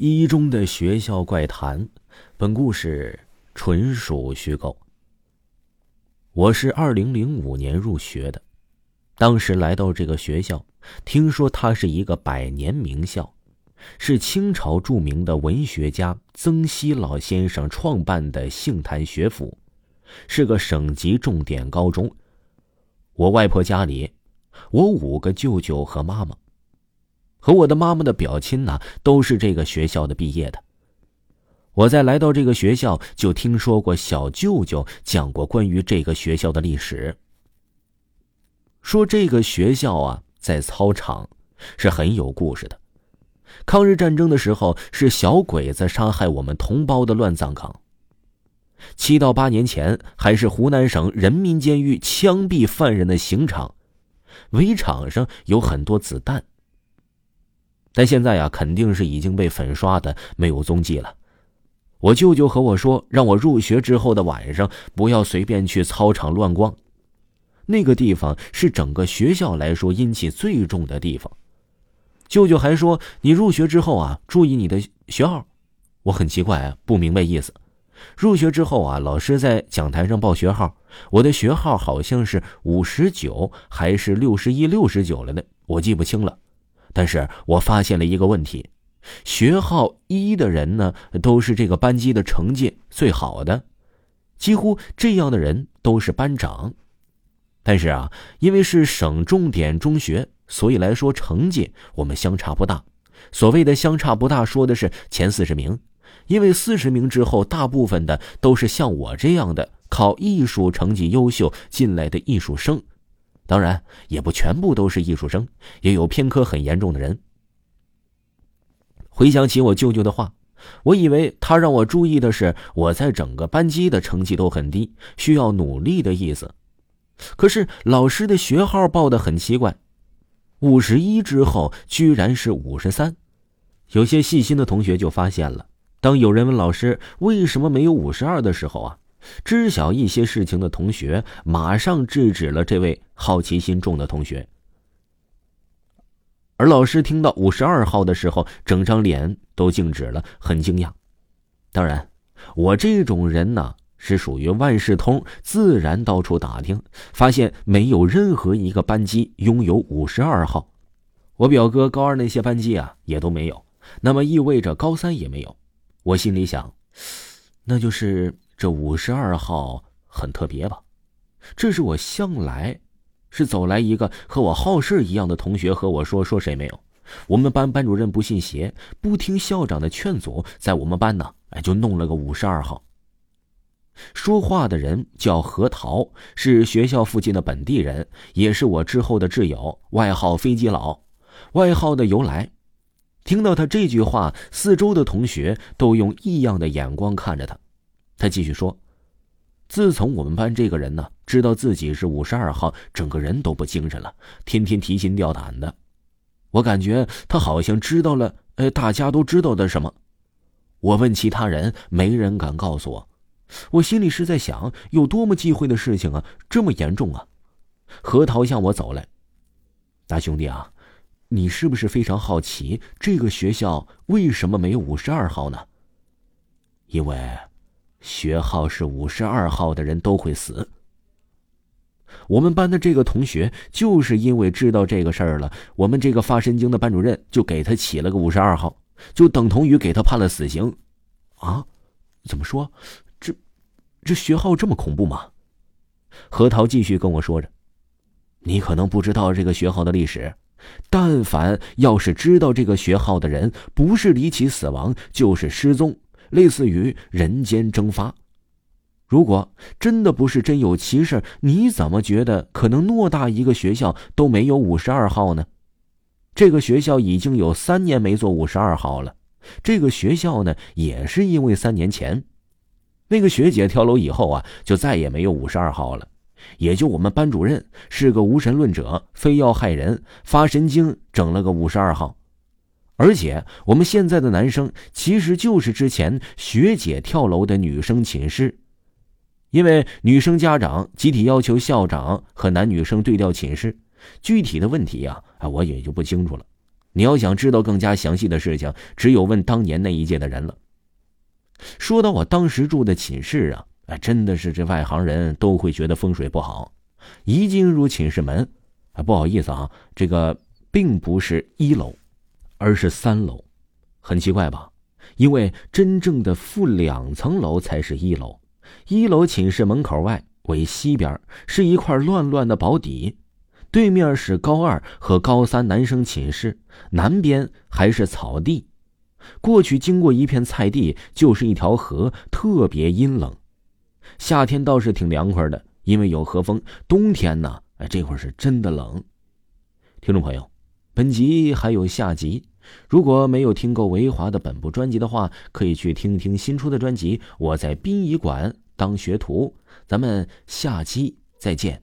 一中的学校怪谈，本故事纯属虚构。我是二零零五年入学的，当时来到这个学校，听说它是一个百年名校，是清朝著名的文学家曾希老先生创办的杏坛学府，是个省级重点高中。我外婆家里，我五个舅舅和妈妈。和我的妈妈的表亲呢，都是这个学校的毕业的。我在来到这个学校，就听说过小舅舅讲过关于这个学校的历史。说这个学校啊，在操场是很有故事的。抗日战争的时候，是小鬼子杀害我们同胞的乱葬岗。七到八年前，还是湖南省人民监狱枪毙犯人的刑场，围场上有很多子弹。但现在呀，肯定是已经被粉刷的没有踪迹了。我舅舅和我说，让我入学之后的晚上不要随便去操场乱逛，那个地方是整个学校来说阴气最重的地方。舅舅还说，你入学之后啊，注意你的学号。我很奇怪啊，不明白意思。入学之后啊，老师在讲台上报学号，我的学号好像是五十九还是六十一、六十九了呢，我记不清了。但是我发现了一个问题，学号一的人呢，都是这个班级的成绩最好的，几乎这样的人都是班长。但是啊，因为是省重点中学，所以来说成绩我们相差不大。所谓的相差不大，说的是前四十名，因为四十名之后，大部分的都是像我这样的考艺术成绩优秀进来的艺术生。当然，也不全部都是艺术生，也有偏科很严重的人。回想起我舅舅的话，我以为他让我注意的是我在整个班级的成绩都很低，需要努力的意思。可是老师的学号报的很奇怪，五十一之后居然是五十三。有些细心的同学就发现了，当有人问老师为什么没有五十二的时候啊。知晓一些事情的同学马上制止了这位好奇心重的同学，而老师听到五十二号的时候，整张脸都静止了，很惊讶。当然，我这种人呢是属于万事通，自然到处打听，发现没有任何一个班级拥有五十二号。我表哥高二那些班级啊也都没有，那么意味着高三也没有。我心里想，那就是。这五十二号很特别吧？这是我向来是走来一个和我好事一样的同学和我说说谁没有？我们班班主任不信邪，不听校长的劝阻，在我们班呢，哎，就弄了个五十二号。说话的人叫何桃，是学校附近的本地人，也是我之后的挚友，外号飞机佬。外号的由来，听到他这句话，四周的同学都用异样的眼光看着他。他继续说：“自从我们班这个人呢知道自己是五十二号，整个人都不精神了，天天提心吊胆的。我感觉他好像知道了，呃，大家都知道的什么。我问其他人，没人敢告诉我。我心里是在想，有多么忌讳的事情啊，这么严重啊！”何桃向我走来，大兄弟啊，你是不是非常好奇这个学校为什么没有五十二号呢？因为。学号是五十二号的人都会死。我们班的这个同学就是因为知道这个事儿了，我们这个发神经的班主任就给他起了个五十二号，就等同于给他判了死刑。啊？怎么说？这这学号这么恐怖吗？何桃继续跟我说着：“你可能不知道这个学号的历史，但凡要是知道这个学号的人，不是离奇死亡，就是失踪。”类似于人间蒸发。如果真的不是真有其事，你怎么觉得可能偌大一个学校都没有五十二号呢？这个学校已经有三年没做五十二号了。这个学校呢，也是因为三年前，那个学姐跳楼以后啊，就再也没有五十二号了。也就我们班主任是个无神论者，非要害人，发神经，整了个五十二号。而且我们现在的男生其实就是之前学姐跳楼的女生寝室，因为女生家长集体要求校长和男女生对调寝室，具体的问题呀，我也就不清楚了。你要想知道更加详细的事情，只有问当年那一届的人了。说到我当时住的寝室啊，哎，真的是这外行人都会觉得风水不好。一进入寝室门，啊，不好意思啊，这个并不是一楼。而是三楼，很奇怪吧？因为真正的负两层楼才是一楼。一楼寝室门口外为西边，是一块乱乱的宝底，对面是高二和高三男生寝室，南边还是草地。过去经过一片菜地，就是一条河，特别阴冷。夏天倒是挺凉快的，因为有河风。冬天呢，哎，这会儿是真的冷。听众朋友。本集还有下集，如果没有听够维华的本部专辑的话，可以去听听新出的专辑《我在殡仪馆当学徒》。咱们下期再见。